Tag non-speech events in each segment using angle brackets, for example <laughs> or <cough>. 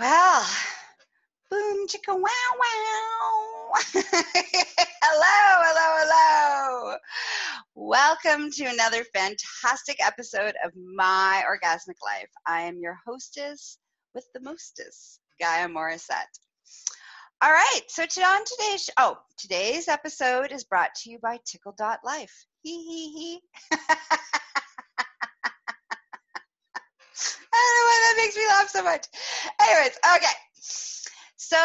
Well, boom chicka wow wow. <laughs> hello, hello, hello. Welcome to another fantastic episode of My Orgasmic Life. I am your hostess with the mostest, Gaia Morissette. All right, so on today's oh today's episode is brought to you by Tickle Dot Life. Hee hee hee. <laughs> I don't know why <laughs> that makes me laugh so much. Anyways, okay. So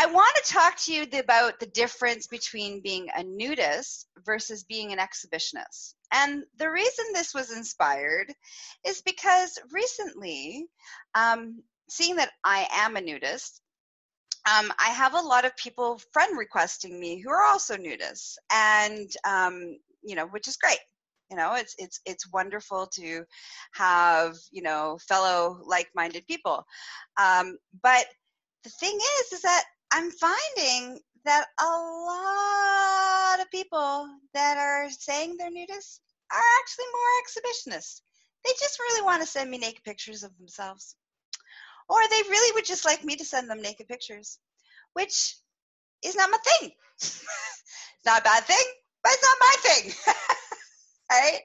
I want to talk to you about the difference between being a nudist versus being an exhibitionist. And the reason this was inspired is because recently, um, seeing that I am a nudist, um, I have a lot of people friend requesting me who are also nudists, and um, you know, which is great you know it's it's it's wonderful to have you know fellow like-minded people. Um, but the thing is is that i'm finding that a lot of people that are saying they're nudists are actually more exhibitionists. They just really want to send me naked pictures of themselves. Or they really would just like me to send them naked pictures which is not my thing. It's <laughs> not a bad thing but it's not my thing <laughs> right?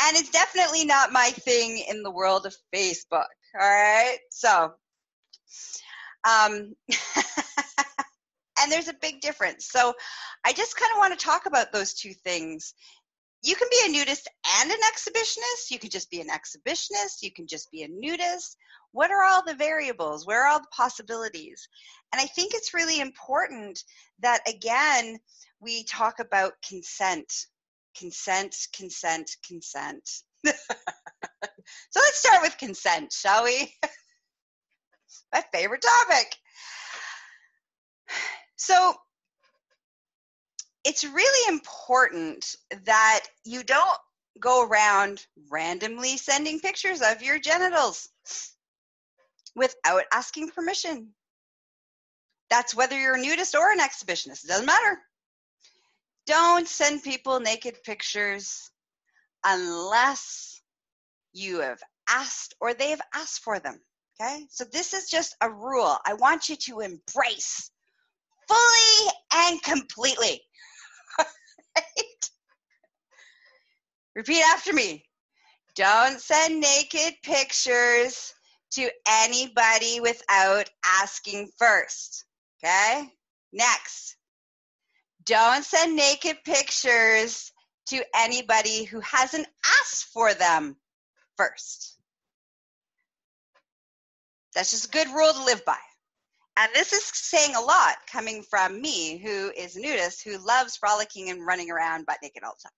And it's definitely not my thing in the world of Facebook, all right? So, um, <laughs> and there's a big difference. So, I just kind of want to talk about those two things. You can be a nudist and an exhibitionist. You can just be an exhibitionist. You can just be a nudist. What are all the variables? Where are all the possibilities? And I think it's really important that, again, we talk about consent consent, consent, consent. <laughs> so let's start with consent, shall we? <laughs> My favorite topic. So it's really important that you don't go around randomly sending pictures of your genitals without asking permission. That's whether you're a nudist or an exhibitionist, it doesn't matter. Don't send people naked pictures unless you have asked or they've asked for them. Okay? So this is just a rule. I want you to embrace fully and completely. <laughs> right? Repeat after me. Don't send naked pictures to anybody without asking first. Okay? Next. Don't send naked pictures to anybody who hasn't asked for them first. That's just a good rule to live by. And this is saying a lot coming from me, who is a nudist, who loves frolicking and running around butt naked all the time.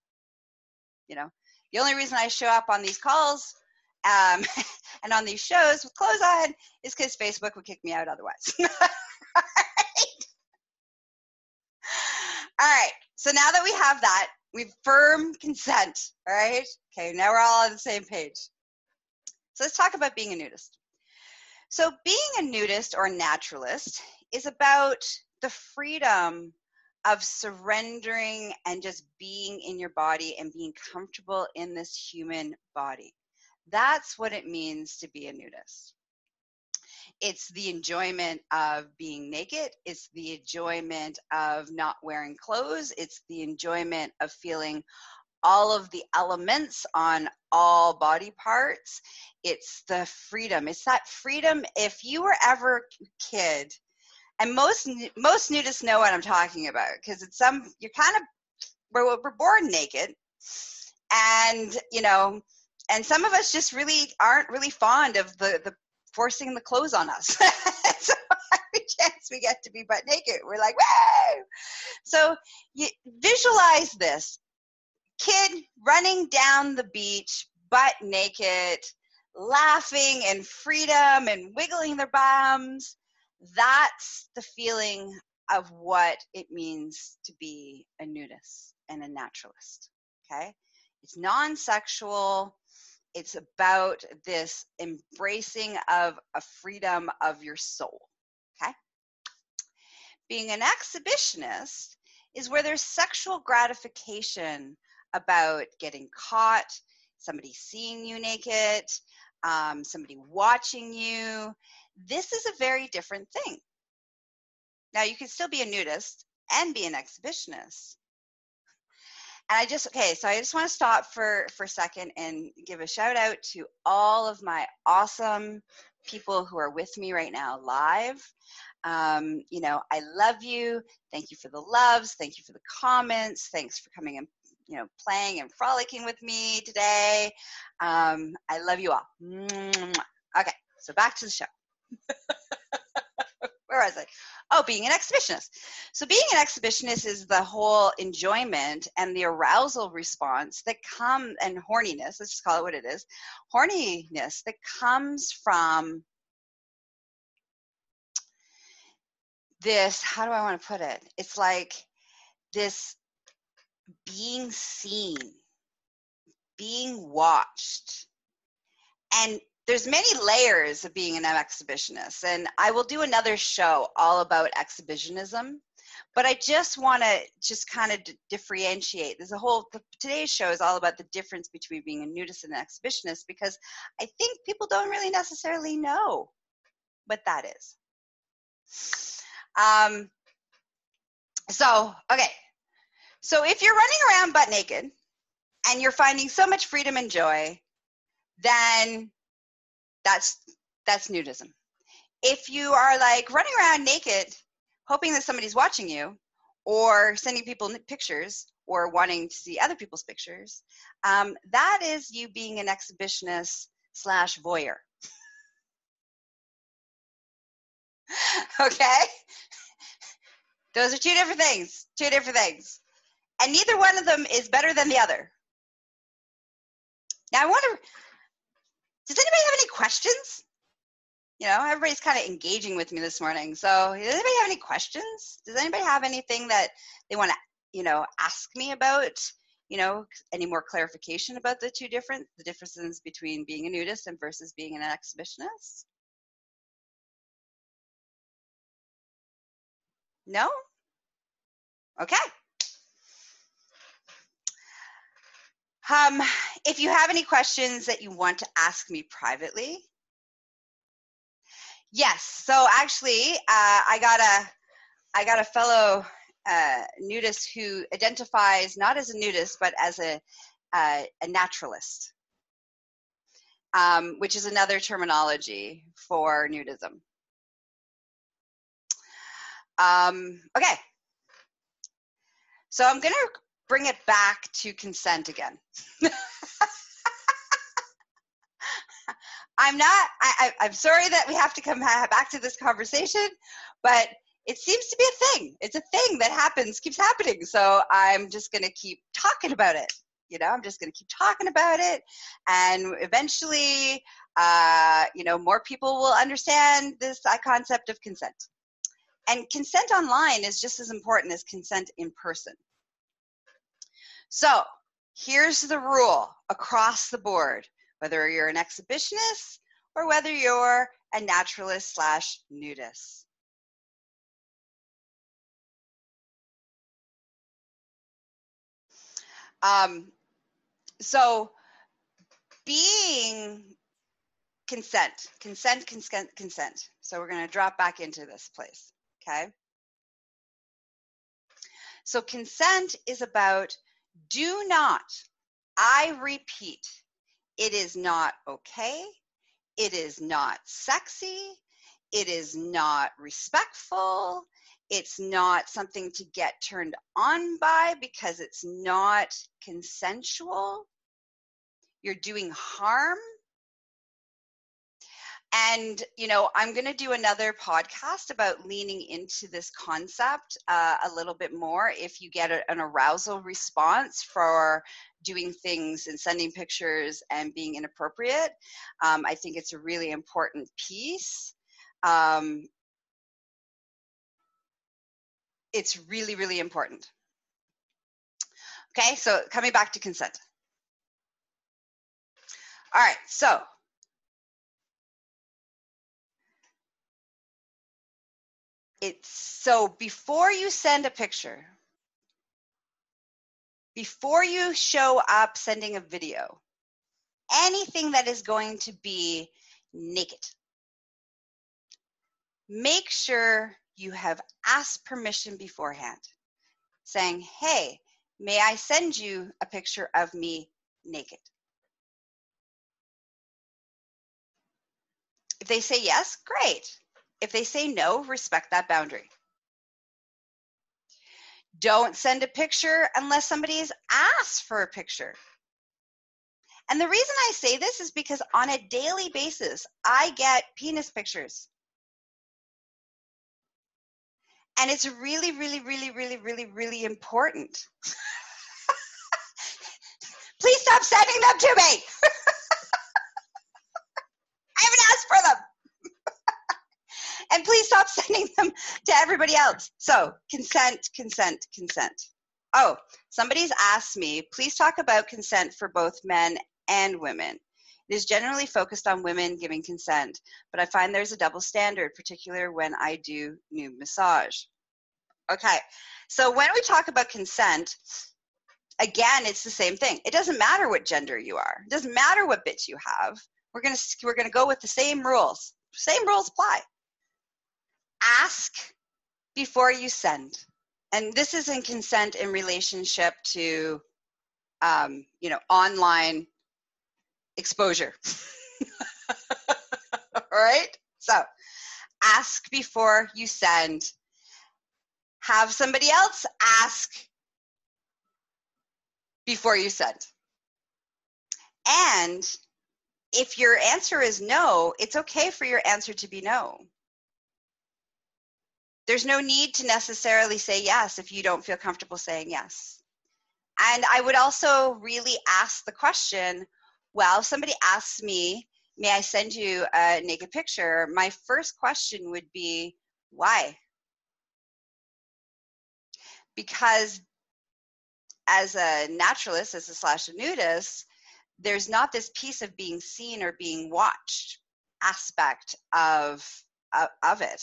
You know, the only reason I show up on these calls um, <laughs> and on these shows with clothes on is because Facebook would kick me out otherwise. <laughs> All right. So now that we have that, we've firm consent. All right. Okay. Now we're all on the same page. So let's talk about being a nudist. So being a nudist or naturalist is about the freedom of surrendering and just being in your body and being comfortable in this human body. That's what it means to be a nudist it's the enjoyment of being naked it's the enjoyment of not wearing clothes it's the enjoyment of feeling all of the elements on all body parts. It's the freedom it's that freedom if you were ever a kid and most most nudists know what i'm talking about because it's some you're kind of we're, we're born naked and you know and some of us just really aren't really fond of the the forcing the clothes on us. <laughs> so every chance we get to be butt naked, we're like, whoa! So you visualize this kid running down the beach, butt naked, laughing and freedom and wiggling their bums. That's the feeling of what it means to be a nudist and a naturalist. Okay? It's non sexual, it's about this embracing of a freedom of your soul. Okay? Being an exhibitionist is where there's sexual gratification about getting caught, somebody seeing you naked, um, somebody watching you. This is a very different thing. Now, you can still be a nudist and be an exhibitionist. And I just okay, so I just want to stop for for a second and give a shout out to all of my awesome people who are with me right now live. Um, you know, I love you. Thank you for the loves. Thank you for the comments. Thanks for coming and you know playing and frolicking with me today. Um, I love you all. Okay, so back to the show. <laughs> Where was I? Oh, being an exhibitionist. So, being an exhibitionist is the whole enjoyment and the arousal response that come and horniness. Let's just call it what it is. Horniness that comes from this. How do I want to put it? It's like this being seen, being watched, and there's many layers of being an exhibitionist and i will do another show all about exhibitionism but i just want to just kind of d- differentiate. There's a whole today's show is all about the difference between being a nudist and an exhibitionist because i think people don't really necessarily know what that is. Um so okay. So if you're running around butt naked and you're finding so much freedom and joy then that's that's nudism. If you are like running around naked, hoping that somebody's watching you, or sending people pictures, or wanting to see other people's pictures, um, that is you being an exhibitionist slash voyeur. <laughs> okay? <laughs> Those are two different things. Two different things. And neither one of them is better than the other. Now, I wonder does anybody have any questions? You know, everybody's kind of engaging with me this morning. So, does anybody have any questions? Does anybody have anything that they want to, you know, ask me about? You know, any more clarification about the two different the differences between being a nudist and versus being an exhibitionist? No? Okay. Um, if you have any questions that you want to ask me privately, yes. So actually, uh, I got a I got a fellow uh, nudist who identifies not as a nudist but as a uh, a naturalist, um, which is another terminology for nudism. Um, okay, so I'm to bring it back to consent again. <laughs> I'm not, I, am sorry that we have to come back to this conversation, but it seems to be a thing. It's a thing that happens, keeps happening. So I'm just going to keep talking about it. You know, I'm just going to keep talking about it. And eventually, uh, you know, more people will understand this uh, concept of consent. And consent online is just as important as consent in person. So here's the rule across the board, whether you're an exhibitionist or whether you're a naturalist slash nudist. Um, so being consent, consent, consent, consent. So we're going to drop back into this place, okay? So consent is about do not, I repeat, it is not okay. It is not sexy. It is not respectful. It's not something to get turned on by because it's not consensual. You're doing harm and you know i'm going to do another podcast about leaning into this concept uh, a little bit more if you get a, an arousal response for doing things and sending pictures and being inappropriate. Um, i think it's a really important piece. Um, it's really really important. Okay so coming back to consent. All right so it's so before you send a picture, before you show up sending a video, anything that is going to be naked. Make sure you have asked permission beforehand, saying, Hey, may I send you a picture of me naked? If they say yes, great. If they say no, respect that boundary. Don't send a picture unless somebody's asked for a picture. And the reason I say this is because on a daily basis, I get penis pictures. And it's really, really, really, really, really, really important. <laughs> Please stop sending them to me. <laughs> I haven't asked for them. And please stop <laughs> sending them to everybody else. So, consent, consent, consent. Oh, somebody's asked me, please talk about consent for both men and women. It is generally focused on women giving consent, but I find there's a double standard, particularly when I do new massage. Okay, so when we talk about consent, again, it's the same thing. It doesn't matter what gender you are. It doesn't matter what bits you have. We're gonna we're gonna go with the same rules. Same rules apply. Ask before you send, and this is in consent in relationship to, um, you know, online exposure. <laughs> All right? So ask before you send. Have somebody else ask before you send. And if your answer is no, it's okay for your answer to be no. There's no need to necessarily say yes if you don't feel comfortable saying yes. And I would also really ask the question well, if somebody asks me, may I send you a naked picture? My first question would be, why? Because as a naturalist, as a slash nudist, there's not this piece of being seen or being watched aspect of, of, of it.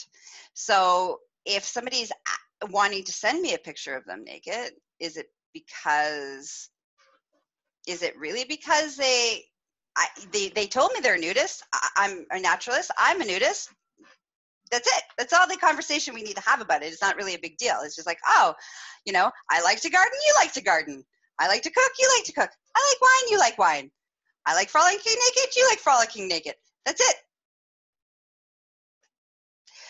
So if somebody's uh, wanting to send me a picture of them naked, is it because is it really because they I, they, they told me they're a nudist. I, am a naturalist. I'm a nudist. That's it. That's all the conversation we need to have about it. It's not really a big deal. It's just like, oh, you know, I like to garden. You like to garden. I like to cook. You like to cook. I like wine. You like wine. I like frolicking naked. You like frolicking naked. That's it.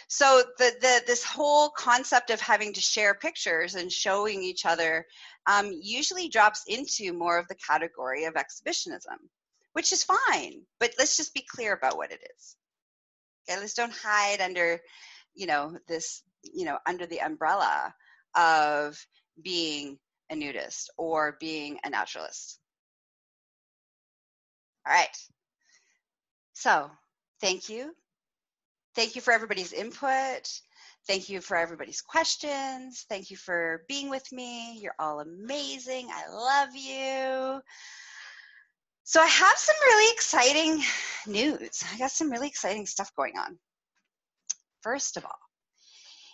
So the, the this whole concept of having to share pictures and showing each other um, usually drops into more of the category of exhibitionism, which is fine. But let's just be clear about what it is. Okay, let's don't hide under, you know, this, you know, under the umbrella of being a nudist or being a naturalist. All right. So, thank you Thank you for everybody's input. Thank you for everybody's questions. Thank you for being with me. You're all amazing. I love you. So, I have some really exciting news. I got some really exciting stuff going on. First of all,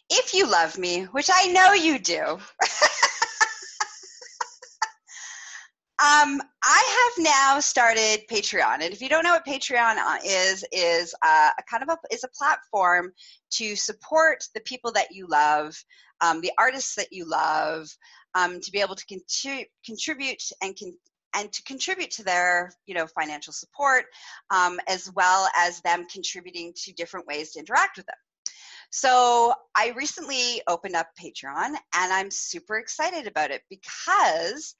if you love me, which I know you do, <laughs> Um, I have now started Patreon, and if you don't know what Patreon uh, is, is uh, a kind of a is a platform to support the people that you love, um, the artists that you love, um, to be able to contribute and con- and to contribute to their you know financial support, um, as well as them contributing to different ways to interact with them. So I recently opened up Patreon, and I'm super excited about it because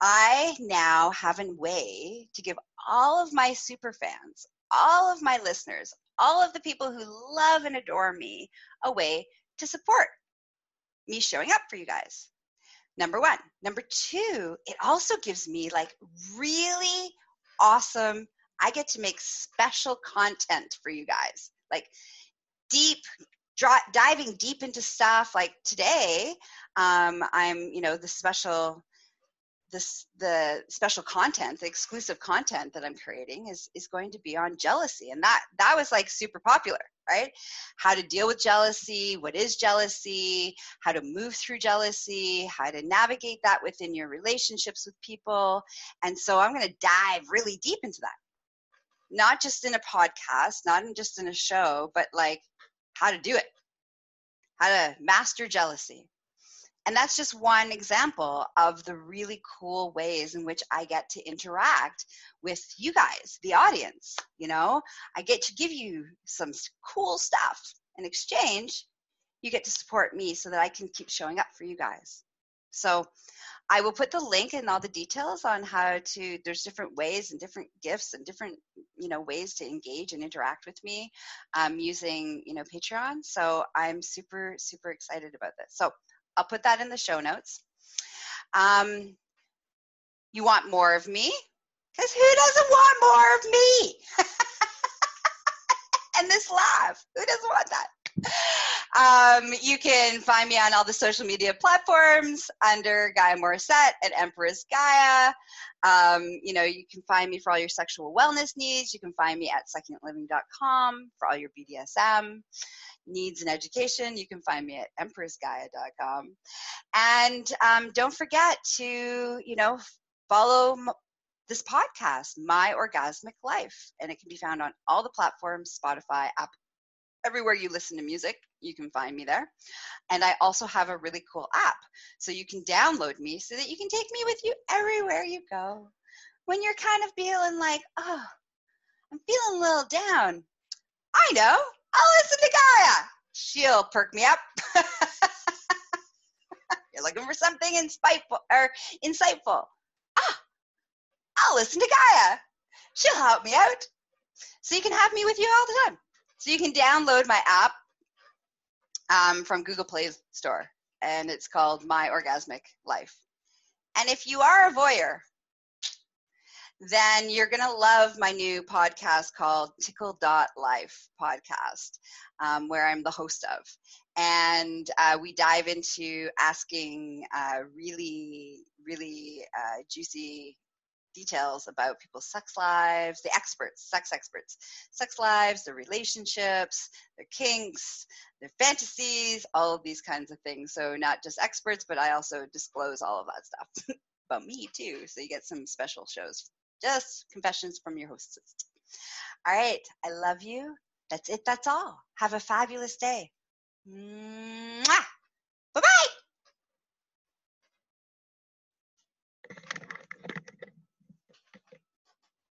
I now have a way to give all of my super fans, all of my listeners, all of the people who love and adore me a way to support me showing up for you guys. Number one. Number two, it also gives me like really awesome, I get to make special content for you guys. Like deep, diving deep into stuff. Like today, um, I'm, you know, the special this the special content the exclusive content that i'm creating is is going to be on jealousy. And that that was like super popular right? How to deal with jealousy what is jealousy how to move through jealousy how to navigate that within your relationships with people. And so i'm going to dive really deep into that. Not just in a podcast, not in just in a show, but like how to do it, how to master jealousy. And that's just one example of the really cool ways in which I get to interact with you guys, the audience. You know, I get to give you some cool stuff in exchange. You get to support me so that I can keep showing up for you guys. So I will put the link and all the details on how to. There's different ways and different gifts and different you know ways to engage and interact with me um, using you know Patreon. So I'm super super excited about this. So I'll put that in the show notes. Um, you want more of me? Because who doesn't want more of me? <laughs> and this laugh, who doesn't want that? Um, you can find me on all the social media platforms under Gaia Morissette at Empress Gaia. Um, you know, you can find me for all your sexual wellness needs. You can find me at secondliving.com for all your BDSM needs and education. You can find me at empressgaia.com. And um, don't forget to, you know, follow m- this podcast, My Orgasmic Life. And it can be found on all the platforms Spotify, Apple, everywhere you listen to music. You can find me there. And I also have a really cool app. So you can download me so that you can take me with you everywhere you go. When you're kind of feeling like, oh, I'm feeling a little down. I know. I'll listen to Gaia. She'll perk me up. <laughs> You're looking for something insightful or insightful. Ah, I'll listen to Gaia. She'll help me out. So you can have me with you all the time. So you can download my app um, from Google Play Store, and it's called My Orgasmic Life. And if you are a voyeur, then you're going to love my new podcast called Tickle Dot Life podcast, um, where I'm the host of. And uh, we dive into asking uh, really, really uh, juicy details about people's sex lives, the experts, sex experts, sex lives, their relationships, their kinks, their fantasies, all of these kinds of things. So, not just experts, but I also disclose all of that stuff <laughs> about me too. So, you get some special shows just confessions from your hostess. All right. I love you. That's it. That's all. Have a fabulous day. Mm.